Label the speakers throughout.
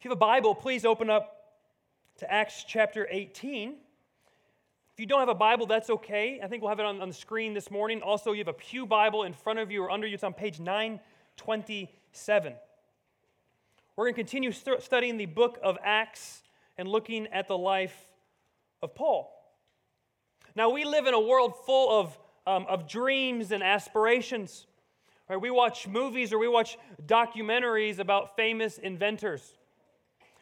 Speaker 1: If you have a Bible, please open up to Acts chapter 18. If you don't have a Bible, that's okay. I think we'll have it on, on the screen this morning. Also, you have a Pew Bible in front of you or under you. It's on page 927. We're going to continue st- studying the book of Acts and looking at the life of Paul. Now, we live in a world full of, um, of dreams and aspirations. Right? We watch movies or we watch documentaries about famous inventors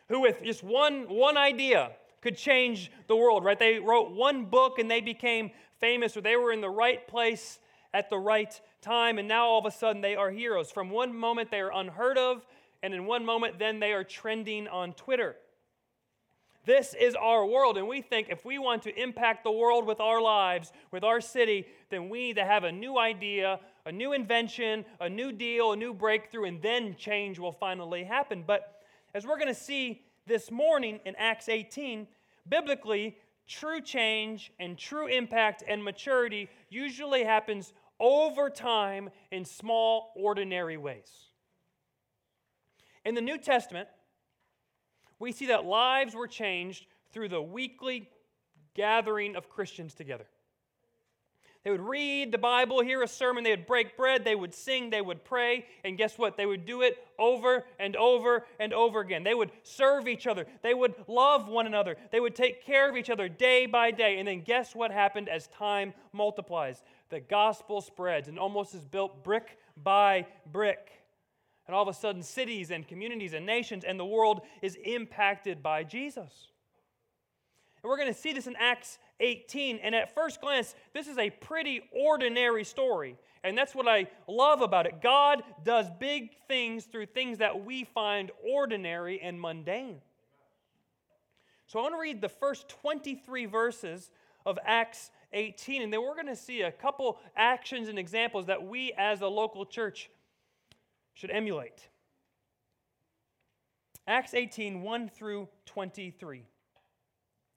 Speaker 1: who, with just one, one idea, could change the world, right? They wrote one book and they became famous, or they were in the right place at the right time, and now all of a sudden they are heroes. From one moment they are unheard of, and in one moment then they are trending on Twitter. This is our world, and we think if we want to impact the world with our lives, with our city, then we need to have a new idea, a new invention, a new deal, a new breakthrough, and then change will finally happen. But as we're going to see this morning in Acts 18, biblically, true change and true impact and maturity usually happens over time in small, ordinary ways. In the New Testament, we see that lives were changed through the weekly gathering of Christians together. They would read the Bible, hear a sermon, they would break bread, they would sing, they would pray, and guess what? They would do it over and over and over again. They would serve each other, they would love one another, they would take care of each other day by day. And then guess what happened as time multiplies? The gospel spreads and almost is built brick by brick. And all of a sudden, cities and communities and nations and the world is impacted by Jesus. And we're going to see this in Acts 18. And at first glance, this is a pretty ordinary story. And that's what I love about it. God does big things through things that we find ordinary and mundane. So I want to read the first 23 verses of Acts 18, and then we're going to see a couple actions and examples that we as a local church should emulate. Acts 18, 1 through 23.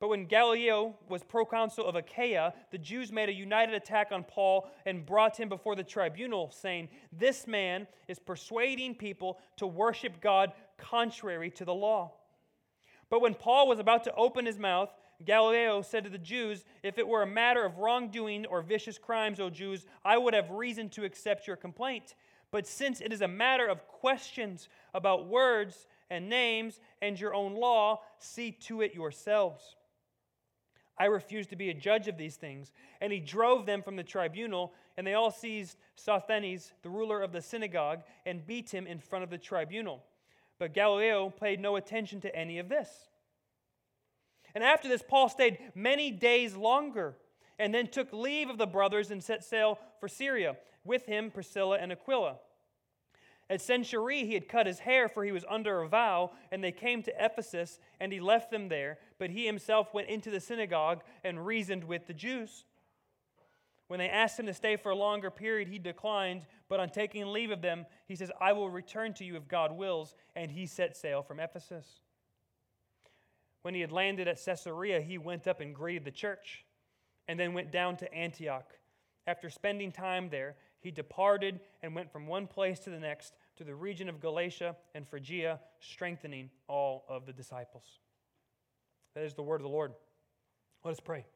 Speaker 1: But when Gallio was proconsul of Achaia, the Jews made a united attack on Paul and brought him before the tribunal, saying, This man is persuading people to worship God contrary to the law. But when Paul was about to open his mouth, Gallio said to the Jews, If it were a matter of wrongdoing or vicious crimes, O Jews, I would have reason to accept your complaint. But since it is a matter of questions about words and names and your own law, see to it yourselves. I refuse to be a judge of these things. And he drove them from the tribunal, and they all seized Sosthenes, the ruler of the synagogue, and beat him in front of the tribunal. But Gallio paid no attention to any of this. And after this, Paul stayed many days longer, and then took leave of the brothers and set sail for Syria, with him Priscilla and Aquila. At Cenchreae, he had cut his hair, for he was under a vow, and they came to Ephesus, and he left them there. But he himself went into the synagogue and reasoned with the Jews. When they asked him to stay for a longer period, he declined, but on taking leave of them, he says, I will return to you if God wills. And he set sail from Ephesus. when he had landed at Caesarea, he went up and greeted the church and then went down to Antioch. After spending time there, he departed and went from one place to the next to the region of Galatia and Phrygia, strengthening all of the disciples. That is the word of the Lord. Let us pray.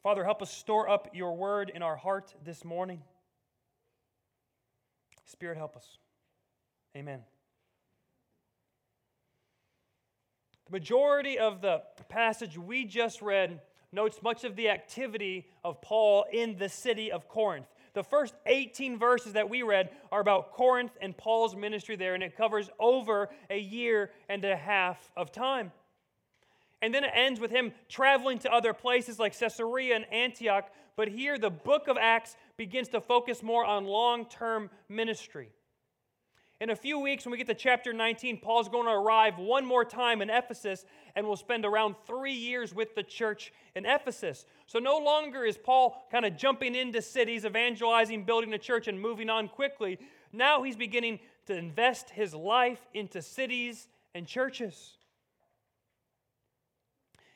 Speaker 1: Father, help us store up your word in our heart this morning. Spirit, help us. Amen. The majority of the passage we just read notes much of the activity of Paul in the city of Corinth. The first 18 verses that we read are about Corinth and Paul's ministry there, and it covers over a year and a half of time. And then it ends with him traveling to other places like Caesarea and Antioch. But here, the book of Acts begins to focus more on long term ministry. In a few weeks, when we get to chapter 19, Paul's going to arrive one more time in Ephesus and will spend around three years with the church in Ephesus. So no longer is Paul kind of jumping into cities, evangelizing, building a church, and moving on quickly. Now he's beginning to invest his life into cities and churches.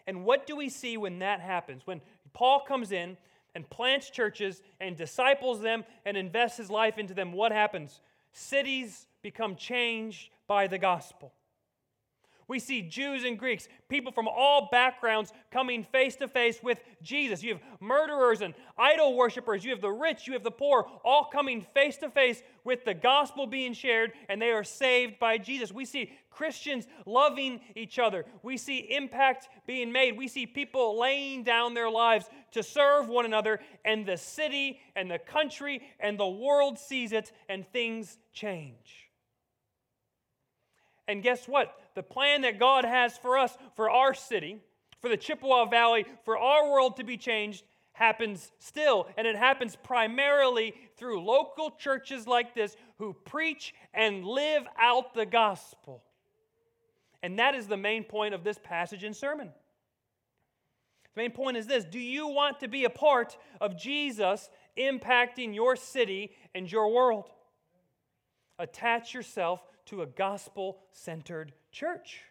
Speaker 1: And what do we see when that happens? When Paul comes in and plants churches and disciples them and invests his life into them, what happens? Cities become changed by the gospel. We see Jews and Greeks, people from all backgrounds coming face to face with Jesus. You have murderers and idol worshippers. You have the rich, you have the poor, all coming face to face with the gospel being shared, and they are saved by Jesus. We see Christians loving each other. We see impact being made. We see people laying down their lives to serve one another, and the city and the country and the world sees it, and things change. And guess what? The plan that God has for us, for our city, for the Chippewa Valley, for our world to be changed, happens still. And it happens primarily through local churches like this who preach and live out the gospel. And that is the main point of this passage and sermon. The main point is this Do you want to be a part of Jesus impacting your city and your world? Attach yourself to a gospel centered church.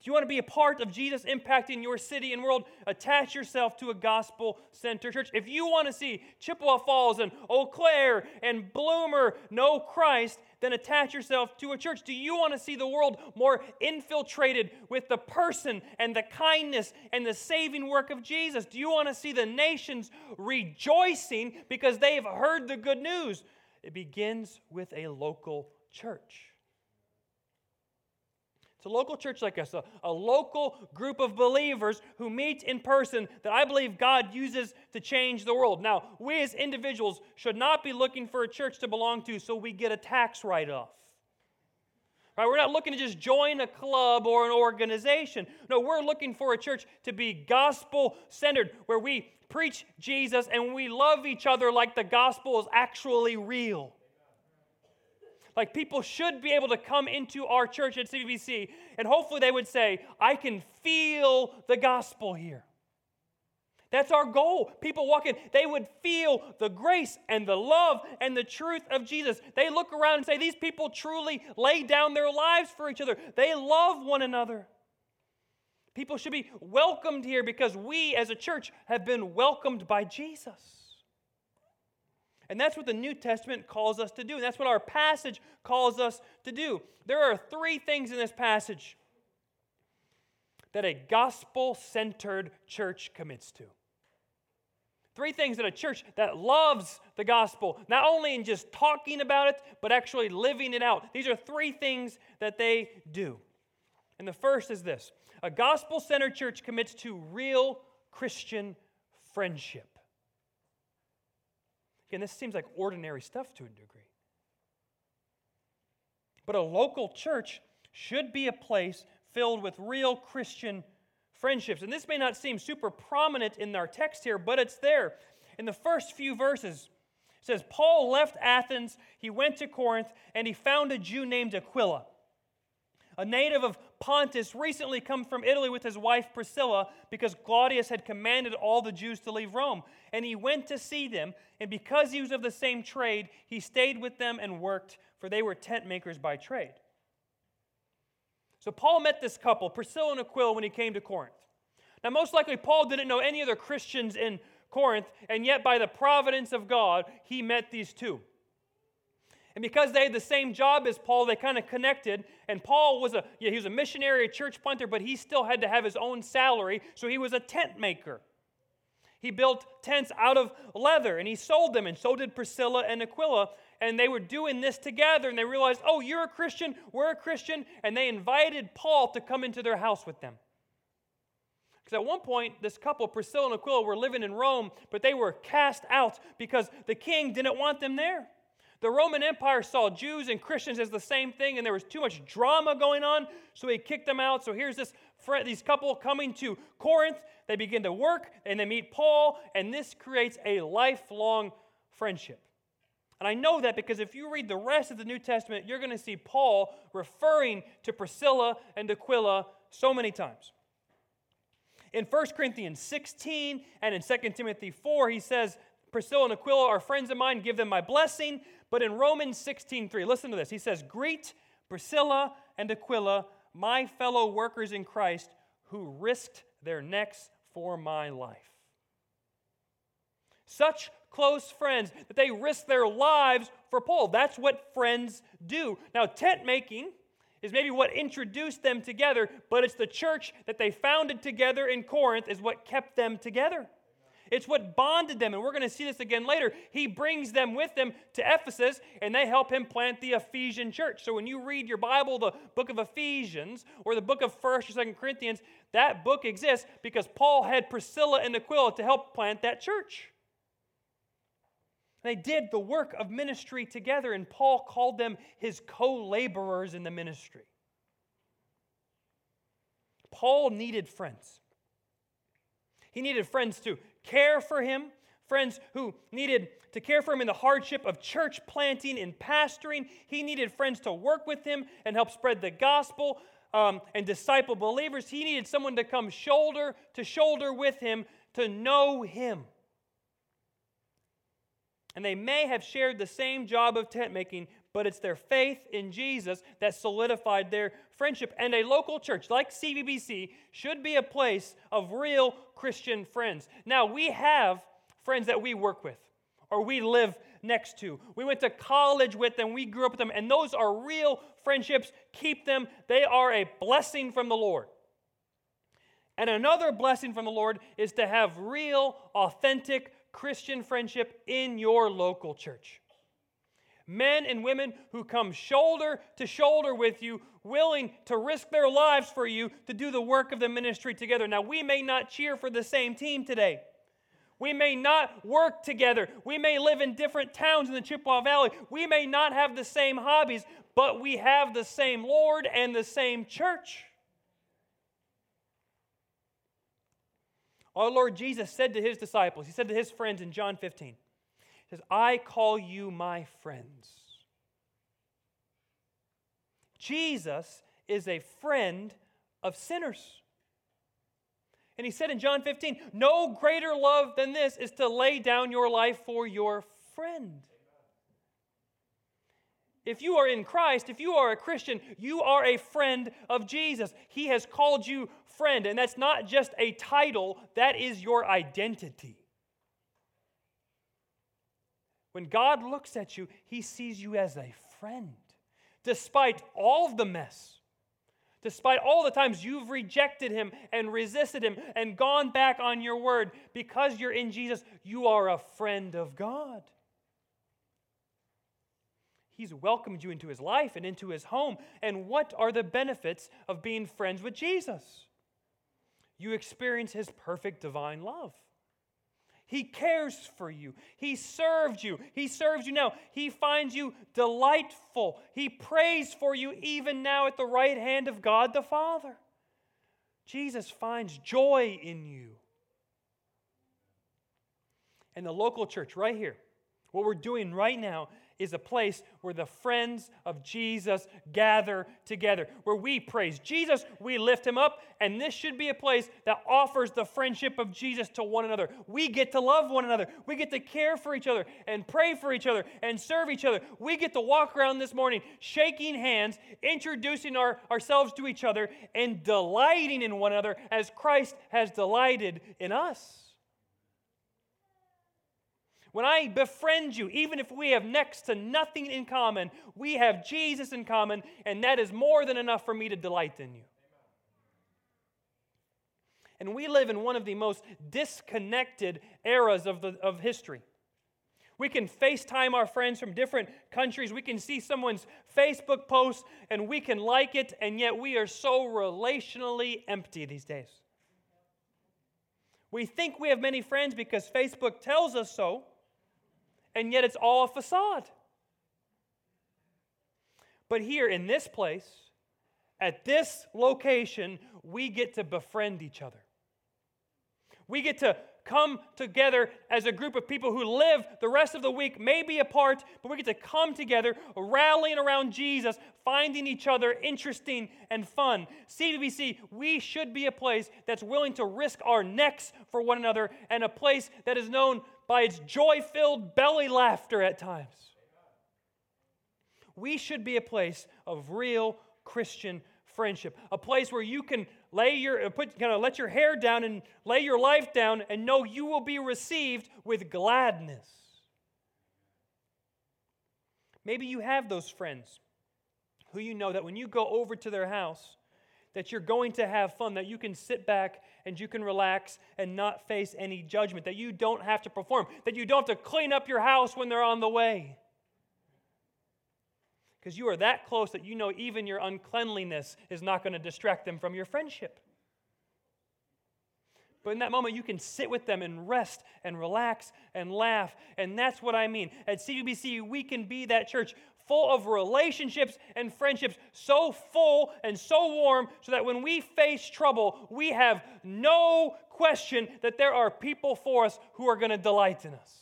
Speaker 1: Do you want to be a part of Jesus impacting your city and world? Attach yourself to a gospel centered church. If you want to see Chippewa Falls and Eau Claire and Bloomer know Christ, then attach yourself to a church. Do you want to see the world more infiltrated with the person and the kindness and the saving work of Jesus? Do you want to see the nations rejoicing because they've heard the good news? It begins with a local church. It's a local church like us, a, a, local group of believers who meet in person that I believe God uses to change the world. Now, we as individuals should not be looking for a church to belong to so we get a tax write off. Right? We're not looking to just join a club or an organization. No, we're looking for a church to be gospel centered, where we preach Jesus and we love each other like the gospel is actually real. Like people should be able to come into our church at CVBC and hopefully they would say, I can feel the gospel here. That's our goal. People walk in, they would feel the grace and the love and the truth of Jesus. They look around and say, These people truly lay down their lives for each other. They love one another. People should be welcomed here because we as a church have been welcomed by Jesus. And that's what the New Testament calls us to do. And that's what our passage calls us to do. There are three things in this passage that a gospel centered church commits to. Three things that a church that loves the gospel, not only in just talking about it, but actually living it out. These are three things that they do. And the first is this a gospel centered church commits to real Christian friendship. Again, this seems like ordinary stuff to a degree. But a local church should be a place filled with real Christian friendships. And this may not seem super prominent in our text here, but it's there. In the first few verses, it says, Paul left Athens, he went to Corinth, and he found a Jew named Aquila, a native of Pontus recently come from Italy with his wife Priscilla because Claudius had commanded all the Jews to leave Rome. And he went to see them, and because he was of the same trade, he stayed with them and worked, for they were tent makers by trade. So Paul met this couple, Priscilla and Aquila, when he came to Corinth. Now, most likely, Paul didn't know any other Christians in Corinth, and yet by the providence of God, he met these two. And because they had the same job as Paul, they kind of connected. And Paul was a yeah, he was a missionary, a church planter, but he still had to have his own salary, so he was a tent maker. He built tents out of leather and he sold them, and so did Priscilla and Aquila. And they were doing this together, and they realized, oh, you're a Christian, we're a Christian. And they invited Paul to come into their house with them. Because at one point, this couple, Priscilla and Aquila, were living in Rome, but they were cast out because the king didn't want them there. The Roman Empire saw Jews and Christians as the same thing, and there was too much drama going on, so he kicked them out. So here's this these couple coming to Corinth. They begin to work, and they meet Paul, and this creates a lifelong friendship. And I know that because if you read the rest of the New Testament, you're going to see Paul referring to Priscilla and Aquila so many times. In 1 Corinthians 16 and in 2 Timothy 4, he says, Priscilla and Aquila are friends of mine, give them my blessing. But in Romans 16:3, listen to this. He says, Greet Priscilla and Aquila, my fellow workers in Christ, who risked their necks for my life. Such close friends that they risk their lives for Paul. That's what friends do. Now, tent making is maybe what introduced them together, but it's the church that they founded together in Corinth is what kept them together. It's what bonded them, and we're going to see this again later. He brings them with him to Ephesus, and they help him plant the Ephesian church. So when you read your Bible, the book of Ephesians, or the book of 1st or 2nd Corinthians, that book exists because Paul had Priscilla and Aquila to help plant that church. They did the work of ministry together, and Paul called them his co laborers in the ministry. Paul needed friends. He needed friends to care for him, friends who needed to care for him in the hardship of church planting and pastoring. He needed friends to work with him and help spread the gospel um, and disciple believers. He needed someone to come shoulder to shoulder with him to know him. And they may have shared the same job of tent making, but it's their faith in Jesus that solidified their friendship. And a local church like CVBC should be a place of real Christian friends. Now, we have friends that we work with or we live next to. We went to college with them, we grew up with them, and those are real friendships. Keep them, they are a blessing from the Lord. And another blessing from the Lord is to have real, authentic Christian friendship in your local church men and women who come shoulder to shoulder with you, willing to risk their lives for you to do the work of the ministry together. Now, we may not cheer for the same team today. We may not work together. We may live in different towns in the Chippewa Valley. We may not have the same hobbies, but we have the same Lord and the same church. Our Lord Jesus said to his disciples, He said to his friends in John 15, he says, I call you my friends. Jesus is a friend of sinners. And he said in John 15, No greater love than this is to lay down your life for your friend. If you are in Christ, if you are a Christian, you are a friend of Jesus. He has called you friend, and that's not just a title, that is your identity. When God looks at you, he sees you as a friend. Despite all the mess, despite all the times you've rejected him and resisted him and gone back on your word, because you're in Jesus, you are a friend of God. He's welcomed you into his life and into his home. And what are the benefits of being friends with Jesus? You experience his perfect divine love. He cares for you. He served you. He serves you now. He finds you delightful. He prays for you even now at the right hand of God the Father. Jesus finds joy in you. And the local church, right here, what we're doing right now is a place where the friends of Jesus gather together, where we praise Jesus, we lift him up, and this should be a place that offers the friendship of Jesus to one another. We get to love one another, we get to care for each other, and pray for each other, and serve each other. We get to walk around this morning shaking hands, introducing our, ourselves to each other, and delighting in one another as Christ has delighted in us. When I befriend you, even if we have next to nothing in common, we have Jesus in common, and that is more than enough for me to delight in you. And we live in one of the most disconnected eras of, the, of history. We can FaceTime our friends from different countries. We can see someone's Facebook post and we can like it, and yet we are so relationally empty these days. We think we have many friends because Facebook tells us so, and yet it's all a facade. But here in this place, at this location, we get to befriend each other. We get to come together as a group of people who live the rest of the week, maybe apart, but we get to come together, rallying around Jesus, finding each other interesting and fun. CVBC, we should be a place that's willing to risk our necks for one another and a place that is known by its joy filled belly laughter at times. We should be a place of real Christian friendship, a place where you can lay your uh, put kind of let your hair down and lay your life down and know you will be received with gladness. Maybe you have those friends who you know that when you go over to their house that you're going to have fun, that you can sit back and you can relax and not face any judgment, that you don't have to perform, that you don't have to clean up your house when they're on the way. Because you are that close that you know even your uncleanliness is not going to distract them from your friendship. But in that moment, you can sit with them and rest and relax and laugh. And that's what I mean. At CVBC, we can be that church full of relationships and friendships, so full and so warm, so that when we face trouble, we have no question that there are people for us who are going to delight in us.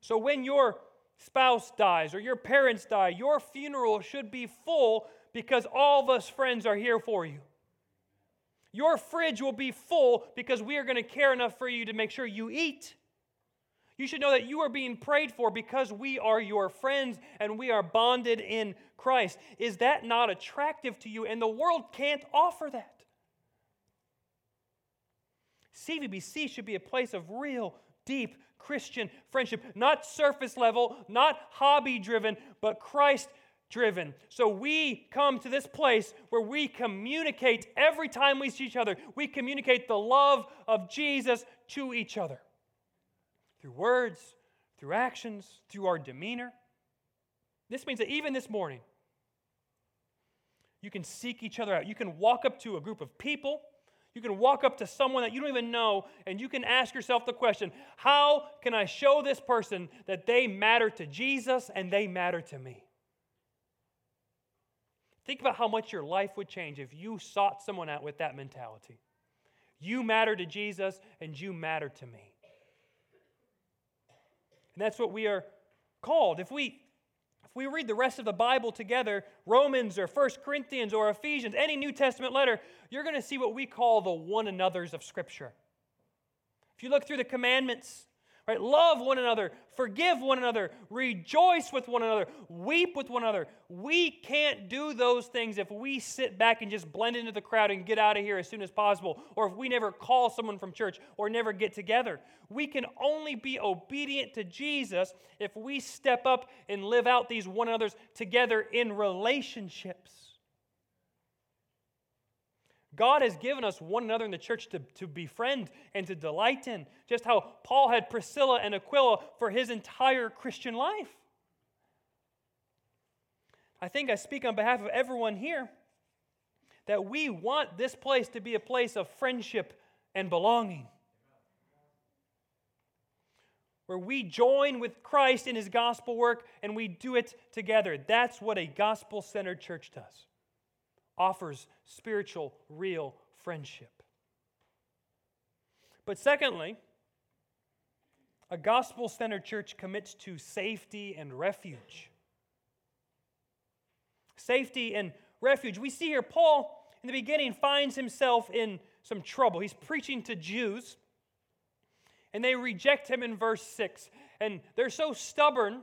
Speaker 1: So when your spouse dies or your parents die, your funeral should be full because all of us friends are here for you. Your fridge will be full because we are going to care enough for you to make sure you eat. You should know that you are being prayed for because we are your friends and we are bonded in Christ. Is that not attractive to you? And the world can't offer that. CVBC should be a place of real, deep Christian friendship, not surface level, not hobby driven, but Christ driven. So we come to this place where we communicate every time we see each other, we communicate the love of Jesus to each other through words, through actions, through our demeanor. This means that even this morning, you can seek each other out. You can walk up to a group of people. You can walk up to someone that you don't even know, and you can ask yourself the question How can I show this person that they matter to Jesus and they matter to me? Think about how much your life would change if you sought someone out with that mentality. You matter to Jesus, and you matter to me. And that's what we are called. If we if we read the rest of the Bible together, Romans or First Corinthians or Ephesians, any New Testament letter, you're going to see what we call the one another's of Scripture. If you look through the commandments, Right? Love one another, forgive one another, rejoice with one another, weep with one another. We can't do those things if we sit back and just blend into the crowd and get out of here as soon as possible, or if we never call someone from church or never get together. We can only be obedient to Jesus if we step up and live out these one another's together in relationships. God has given us one another in the church to, to befriend and to delight in, just how Paul had Priscilla and Aquila for his entire Christian life. I think I speak on behalf of everyone here that we want this place to be a place of friendship and belonging. Where we join with Christ in his gospel work and we do it together. That's what a gospel centered church does offers spiritual, real friendship. But secondly, a gospel centered church commits to safety and refuge. Safety and refuge. We see here Paul in the beginning finds himself in some trouble. He's preaching to Jews, and they reject him in verse 6. And they're so stubborn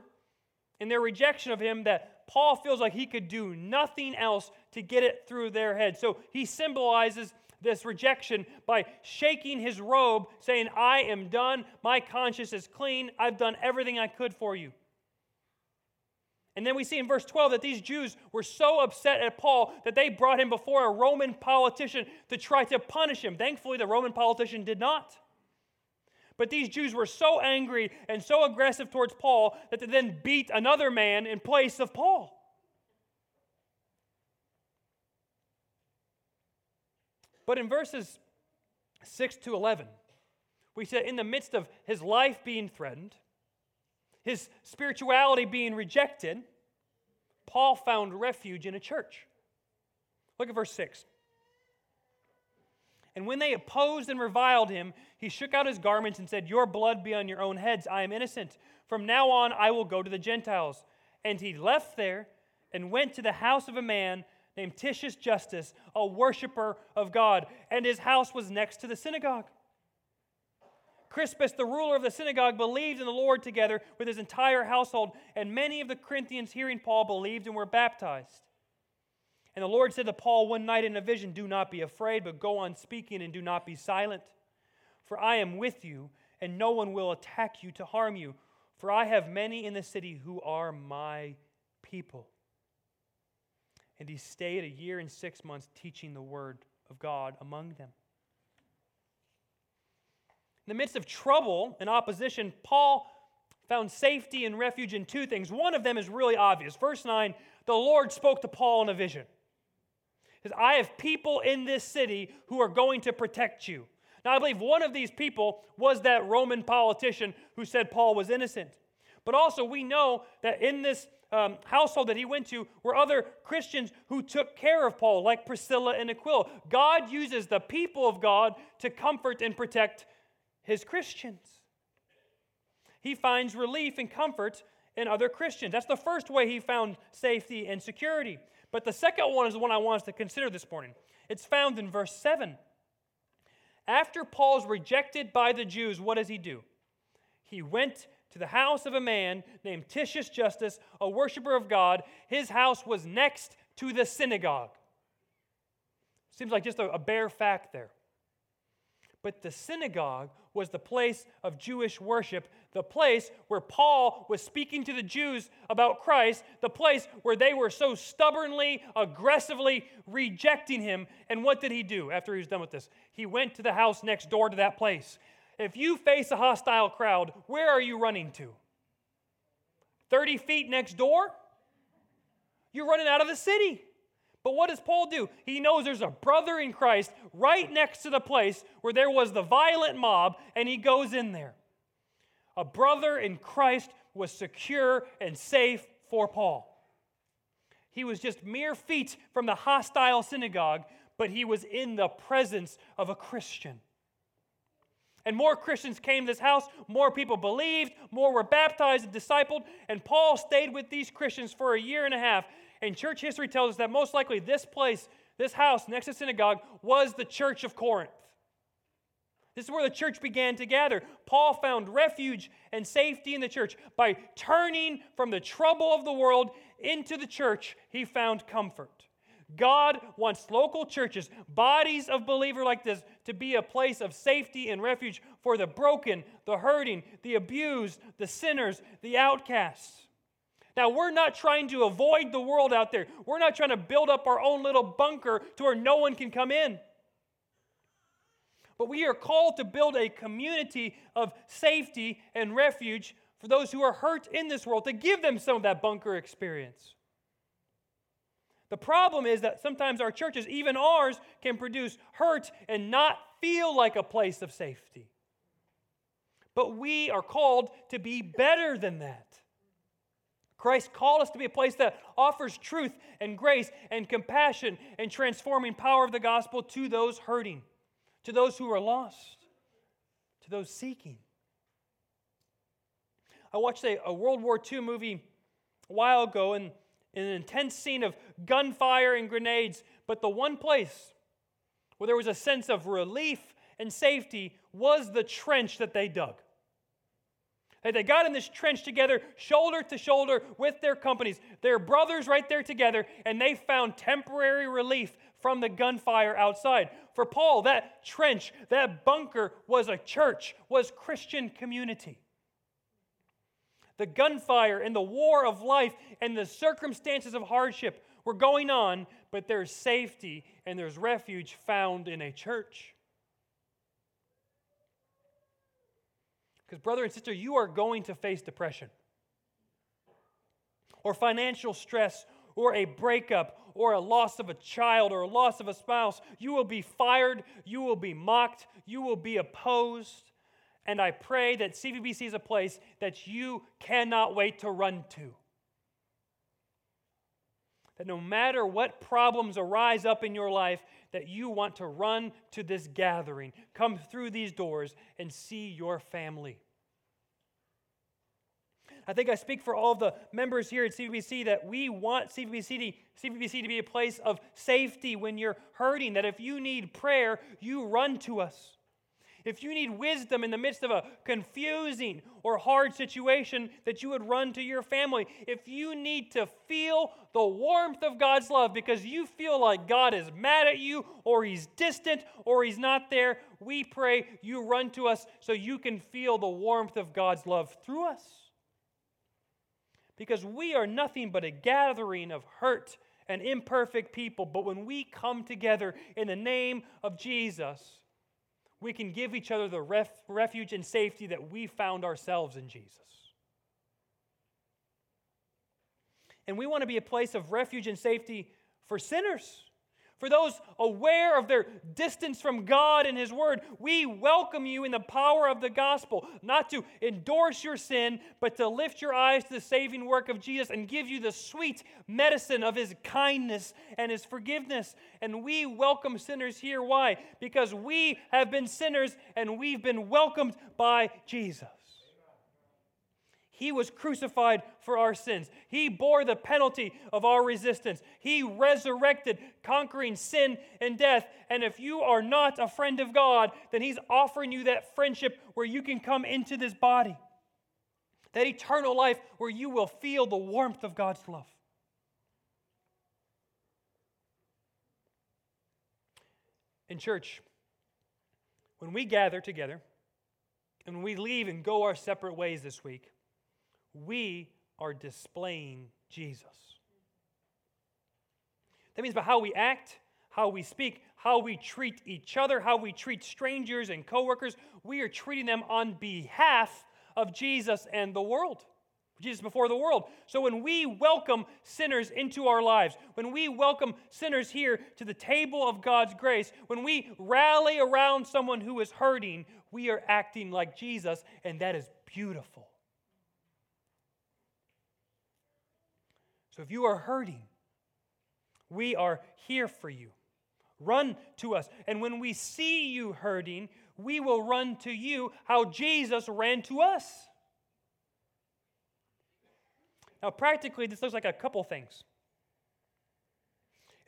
Speaker 1: in their rejection of him that Paul feels like he could do nothing else to get it through their head. So he symbolizes this rejection by shaking his robe, saying, I am done. My conscience is clean. I've done everything I could for you. And then we see in verse 12 that these Jews were so upset at Paul that they brought him before a Roman politician to try to punish him. Thankfully, the Roman politician did not. But these Jews were so angry and so aggressive towards Paul that they then beat another man in place of Paul. But in verses 6 to 11, we said in the midst of his life being threatened, his spirituality being rejected, Paul found refuge in a church. Look at verse 6. And when they opposed and reviled him, he shook out his garments and said, Your blood be on your own heads. I am innocent. From now on, I will go to the Gentiles. And he left there and went to the house of a man named Titius Justus, a worshiper of God, and his house was next to the synagogue. Crispus, the ruler of the synagogue, believed in the Lord together with his entire household, and many of the Corinthians, hearing Paul, believed and were baptized. And the Lord said to Paul one night in a vision, Do not be afraid, but go on speaking and do not be silent. For I am with you, and no one will attack you to harm you. For I have many in the city who are my people. And he stayed a year and six months teaching the word of God among them. In the midst of trouble and opposition, Paul found safety and refuge in two things. One of them is really obvious. Verse 9 the Lord spoke to Paul in a vision. He says, I have people in this city who are going to protect you. Now, I believe one of these people was that Roman politician who said Paul was innocent. But also, we know that in this um, household that he went to were other Christians who took care of Paul, like Priscilla and Aquila. God uses the people of God to comfort and protect his Christians. He finds relief and comfort in other Christians. That's the first way he found safety and security. But the second one is the one I want us to consider this morning. It's found in verse 7. After Paul's rejected by the Jews, what does he do? He went to the house of a man named Titius Justus, a worshiper of God. His house was next to the synagogue. Seems like just a, a bare fact there. But the synagogue was the place of Jewish worship, the place where Paul was speaking to the Jews about Christ, the place where they were so stubbornly, aggressively rejecting him. And what did he do after he was done with this? He went to the house next door to that place if you face a hostile crowd, where are you running to? 30 feet next door? You're running out of the city. But what does Paul do? He knows there's a brother in Christ right next to the place where there was the violent mob, and he goes in there. A brother in Christ was secure and safe for Paul. He was just mere feet from the hostile synagogue, but he was in the presence of a Christian. And more Christians came to this house, more people believed, more were baptized and discipled, and Paul stayed with these Christians for a year and a half. And church history tells us that most likely this place, this house next to synagogue, was the church of Corinth. This is where the church began to gather. Paul found refuge and safety in the church. By turning from the trouble of the world into the church, he found comfort. God wants local churches, bodies of believers like this, to be a place of safety and refuge for the broken, the hurting, the abused, the sinners, the outcasts. Now, we're not trying to avoid the world out there. We're not trying to build up our own little bunker to where no one can come in. But we are called to build a community of safety and refuge for those who are hurt in this world, to give them some of that bunker experience. The problem is that sometimes our churches, even ours, can produce hurt and not feel like a place of safety. But we are called to be better than that. Christ called us to be a place that offers truth and grace and compassion and transforming power of the gospel to those hurting, to those who are lost, to those seeking. I watched a, a World War II movie a while ago, and in an intense scene of gunfire and grenades, but the one place where there was a sense of relief and safety was the trench that they dug. They got in this trench together, shoulder to shoulder with their companies, their brothers right there together, and they found temporary relief from the gunfire outside. For Paul, that trench, that bunker was a church, was Christian community. The gunfire and the war of life and the circumstances of hardship were going on, but there's safety and there's refuge found in a church. Because, brother and sister, you are going to face depression or financial stress or a breakup or a loss of a child or a loss of a spouse. You will be fired, you will be mocked, you will be opposed. And I pray that CVBC is a place that you cannot wait to run to. That no matter what problems arise up in your life, that you want to run to this gathering, come through these doors, and see your family. I think I speak for all of the members here at CVBC that we want CVBC to, CVBC to be a place of safety when you're hurting, that if you need prayer, you run to us. If you need wisdom in the midst of a confusing or hard situation, that you would run to your family. If you need to feel the warmth of God's love because you feel like God is mad at you or he's distant or he's not there, we pray you run to us so you can feel the warmth of God's love through us. Because we are nothing but a gathering of hurt and imperfect people. But when we come together in the name of Jesus, we can give each other the ref, refuge and safety that we found ourselves in Jesus. And we want to be a place of refuge and safety for sinners. For those aware of their distance from God and His Word, we welcome you in the power of the gospel, not to endorse your sin, but to lift your eyes to the saving work of Jesus and give you the sweet medicine of His kindness and His forgiveness. And we welcome sinners here. Why? Because we have been sinners and we've been welcomed by Jesus. He was crucified for our sins. He bore the penalty of our resistance. He resurrected, conquering sin and death. And if you are not a friend of God, then He's offering you that friendship where you can come into this body, that eternal life where you will feel the warmth of God's love. In church, when we gather together and we leave and go our separate ways this week, we are displaying Jesus. That means by how we act, how we speak, how we treat each other, how we treat strangers and coworkers, we are treating them on behalf of Jesus and the world. Jesus before the world. So when we welcome sinners into our lives, when we welcome sinners here to the table of God's grace, when we rally around someone who is hurting, we are acting like Jesus, and that is beautiful. So if you are hurting, we are here for you. Run to us. And when we see you hurting, we will run to you how Jesus ran to us. Now, practically, this looks like a couple things.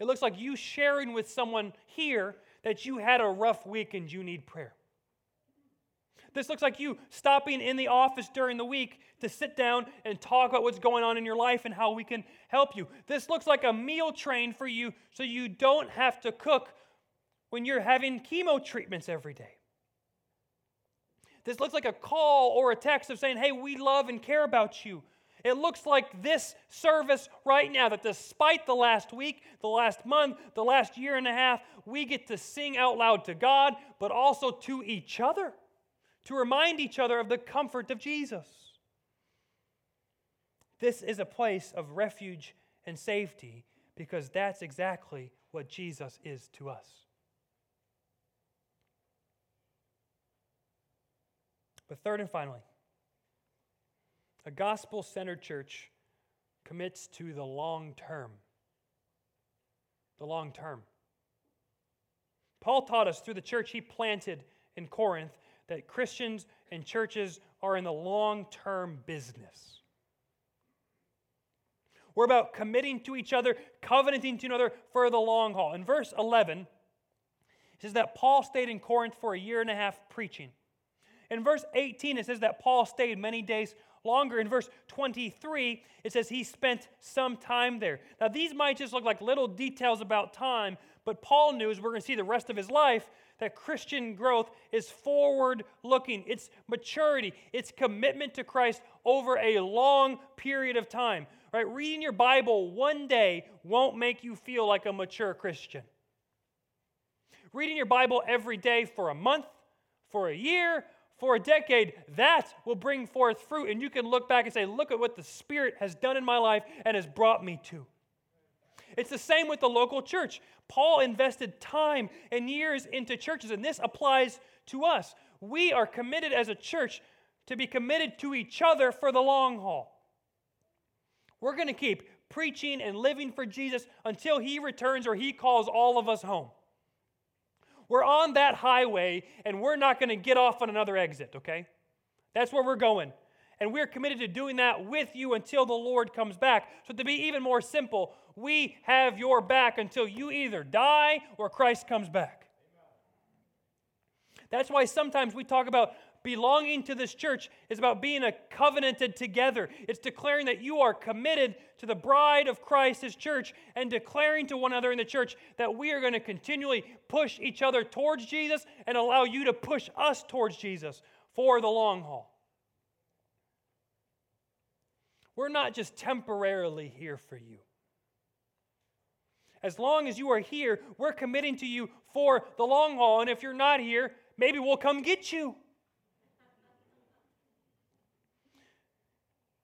Speaker 1: It looks like you sharing with someone here that you had a rough week and you need prayer. This looks like you stopping in the office during the week to sit down and talk about what's going on in your life and how we can help you. This looks like a meal train for you so you don't have to cook when you're having chemo treatments every day. This looks like a call or a text of saying, hey, we love and care about you. It looks like this service right now that despite the last week, the last month, the last year and a half, we get to sing out loud to God, but also to each other to remind each other of the comfort of Jesus. This is a place of refuge and safety because that's exactly what Jesus is to us. But third and finally, a gospel centered church commits to the long term. The long term. Paul taught us through the church he planted in Corinth that Christians and churches are in the long term business. We're about committing to each other, covenanting to another for the long haul. In verse 11, it says that Paul stayed in Corinth for a year and a half preaching. In verse 18, it says that Paul stayed many days longer. In verse 23, it says he spent some time there. Now, these might just look like little details about time, but Paul knew, as we're going to see the rest of his life, that Christian growth is forward looking. It's maturity, it's commitment to Christ over a long period of time. Right? Reading your Bible one day won't make you feel like a mature Christian. Reading your Bible every day for a month, for a year, for a decade, that will bring forth fruit. And you can look back and say, Look at what the Spirit has done in my life and has brought me to. It's the same with the local church. Paul invested time and years into churches, and this applies to us. We are committed as a church to be committed to each other for the long haul. We're going to keep preaching and living for Jesus until he returns or he calls all of us home. We're on that highway and we're not going to get off on another exit, okay? That's where we're going. And we're committed to doing that with you until the Lord comes back. So, to be even more simple, we have your back until you either die or Christ comes back. That's why sometimes we talk about belonging to this church is about being a covenanted together. It's declaring that you are committed to the bride of Christ, his church, and declaring to one another in the church that we are going to continually push each other towards Jesus and allow you to push us towards Jesus for the long haul. We're not just temporarily here for you. As long as you are here, we're committing to you for the long haul. And if you're not here, maybe we'll come get you.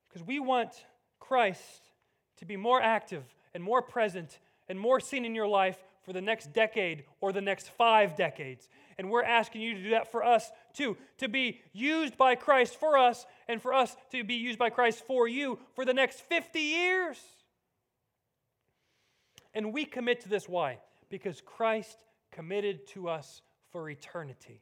Speaker 1: Because we want Christ to be more active and more present and more seen in your life for the next decade or the next five decades. And we're asking you to do that for us too, to be used by Christ for us and for us to be used by Christ for you for the next 50 years. And we commit to this why? Because Christ committed to us for eternity.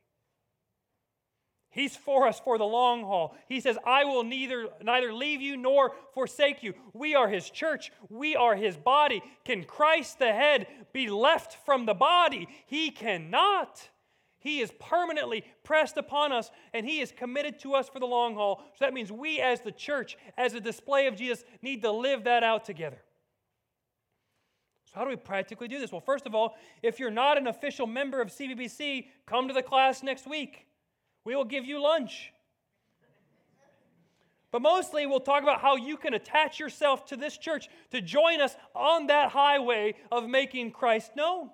Speaker 1: He's for us for the long haul. He says, I will neither, neither leave you nor forsake you. We are his church. We are his body. Can Christ the head be left from the body? He cannot. He is permanently pressed upon us and he is committed to us for the long haul. So that means we, as the church, as a display of Jesus, need to live that out together. So, how do we practically do this? Well, first of all, if you're not an official member of CVBC, come to the class next week. We will give you lunch. But mostly, we'll talk about how you can attach yourself to this church to join us on that highway of making Christ known.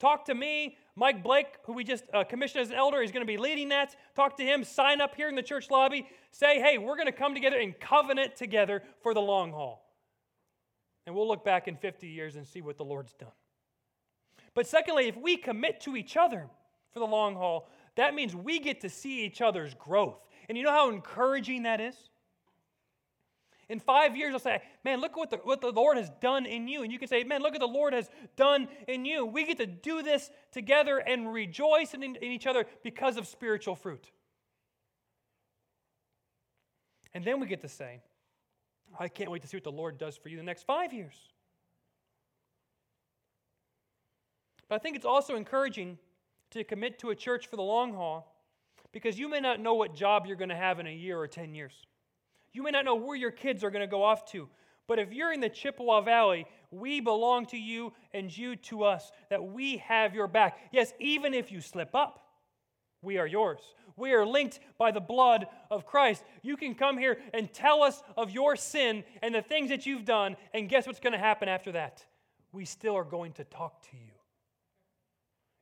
Speaker 1: Talk to me, Mike Blake, who we just uh, commissioned as an elder, is going to be leading that. Talk to him, sign up here in the church lobby. Say, hey, we're going to come together and covenant together for the long haul. And we'll look back in 50 years and see what the Lord's done. But secondly, if we commit to each other for the long haul, that means we get to see each other's growth. And you know how encouraging that is? In five years, I'll say, man, look what the, what the Lord has done in you. And you can say, man, look what the Lord has done in you. We get to do this together and rejoice in, in each other because of spiritual fruit. And then we get to say, I can't wait to see what the Lord does for you the next five years. But I think it's also encouraging to commit to a church for the long haul because you may not know what job you're going to have in a year or 10 years. You may not know where your kids are going to go off to. But if you're in the Chippewa Valley, we belong to you and you to us, that we have your back. Yes, even if you slip up, we are yours. We are linked by the blood of Christ. You can come here and tell us of your sin and the things that you've done, and guess what's going to happen after that? We still are going to talk to you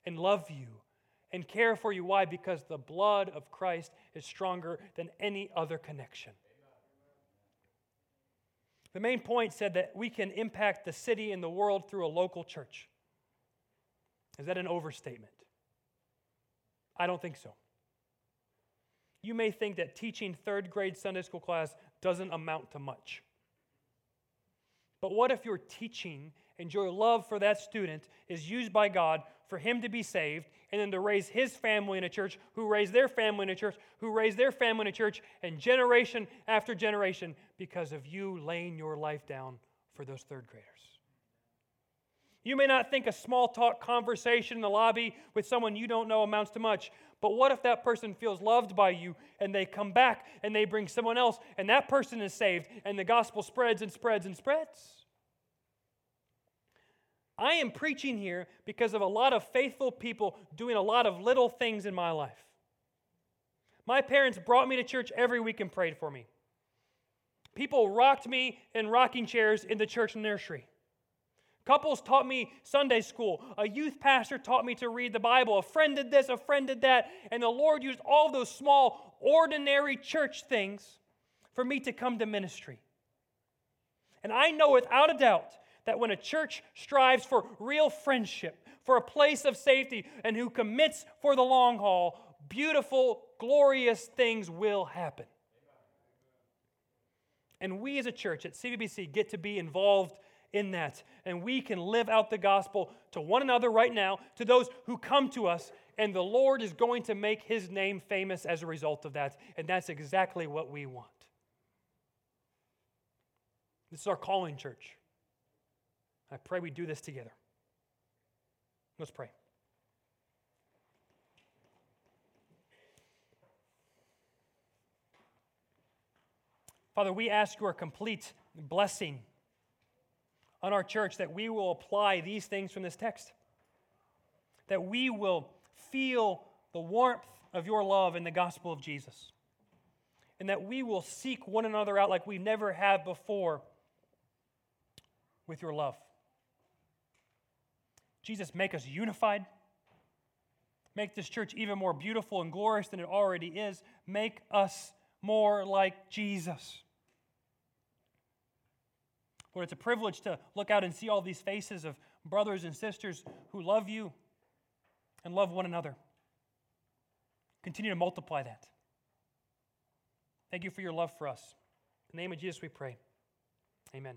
Speaker 1: and love you and care for you. Why? Because the blood of Christ is stronger than any other connection. The main point said that we can impact the city and the world through a local church. Is that an overstatement? I don't think so. You may think that teaching third grade Sunday school class doesn't amount to much. But what if your teaching and your love for that student is used by God for him to be saved and then to raise his family in a church, who raised their family in a church, who raised their family in a church, and generation after generation because of you laying your life down for those third graders. You may not think a small talk conversation in the lobby with someone you don't know amounts to much, but what if that person feels loved by you and they come back and they bring someone else and that person is saved and the gospel spreads and spreads and spreads? I am preaching here because of a lot of faithful people doing a lot of little things in my life. My parents brought me to church every week and prayed for me. People rocked me in rocking chairs in the church nursery. Couples taught me Sunday school. A youth pastor taught me to read the Bible. A friend did this, a friend did that. And the Lord used all those small, ordinary church things for me to come to ministry. And I know without a doubt that when a church strives for real friendship, for a place of safety, and who commits for the long haul, beautiful, glorious things will happen. And we as a church at CVBC get to be involved in that. And we can live out the gospel to one another right now, to those who come to us, and the Lord is going to make his name famous as a result of that. And that's exactly what we want. This is our calling, church. I pray we do this together. Let's pray. Father, we ask your complete blessing on our church that we will apply these things from this text, that we will feel the warmth of your love in the gospel of Jesus, and that we will seek one another out like we never have before with your love. Jesus, make us unified. Make this church even more beautiful and glorious than it already is. Make us more like Jesus. Lord, it's a privilege to look out and see all these faces of brothers and sisters who love you and love one another. Continue to multiply that. Thank you for your love for us. In the name of Jesus, we pray. Amen.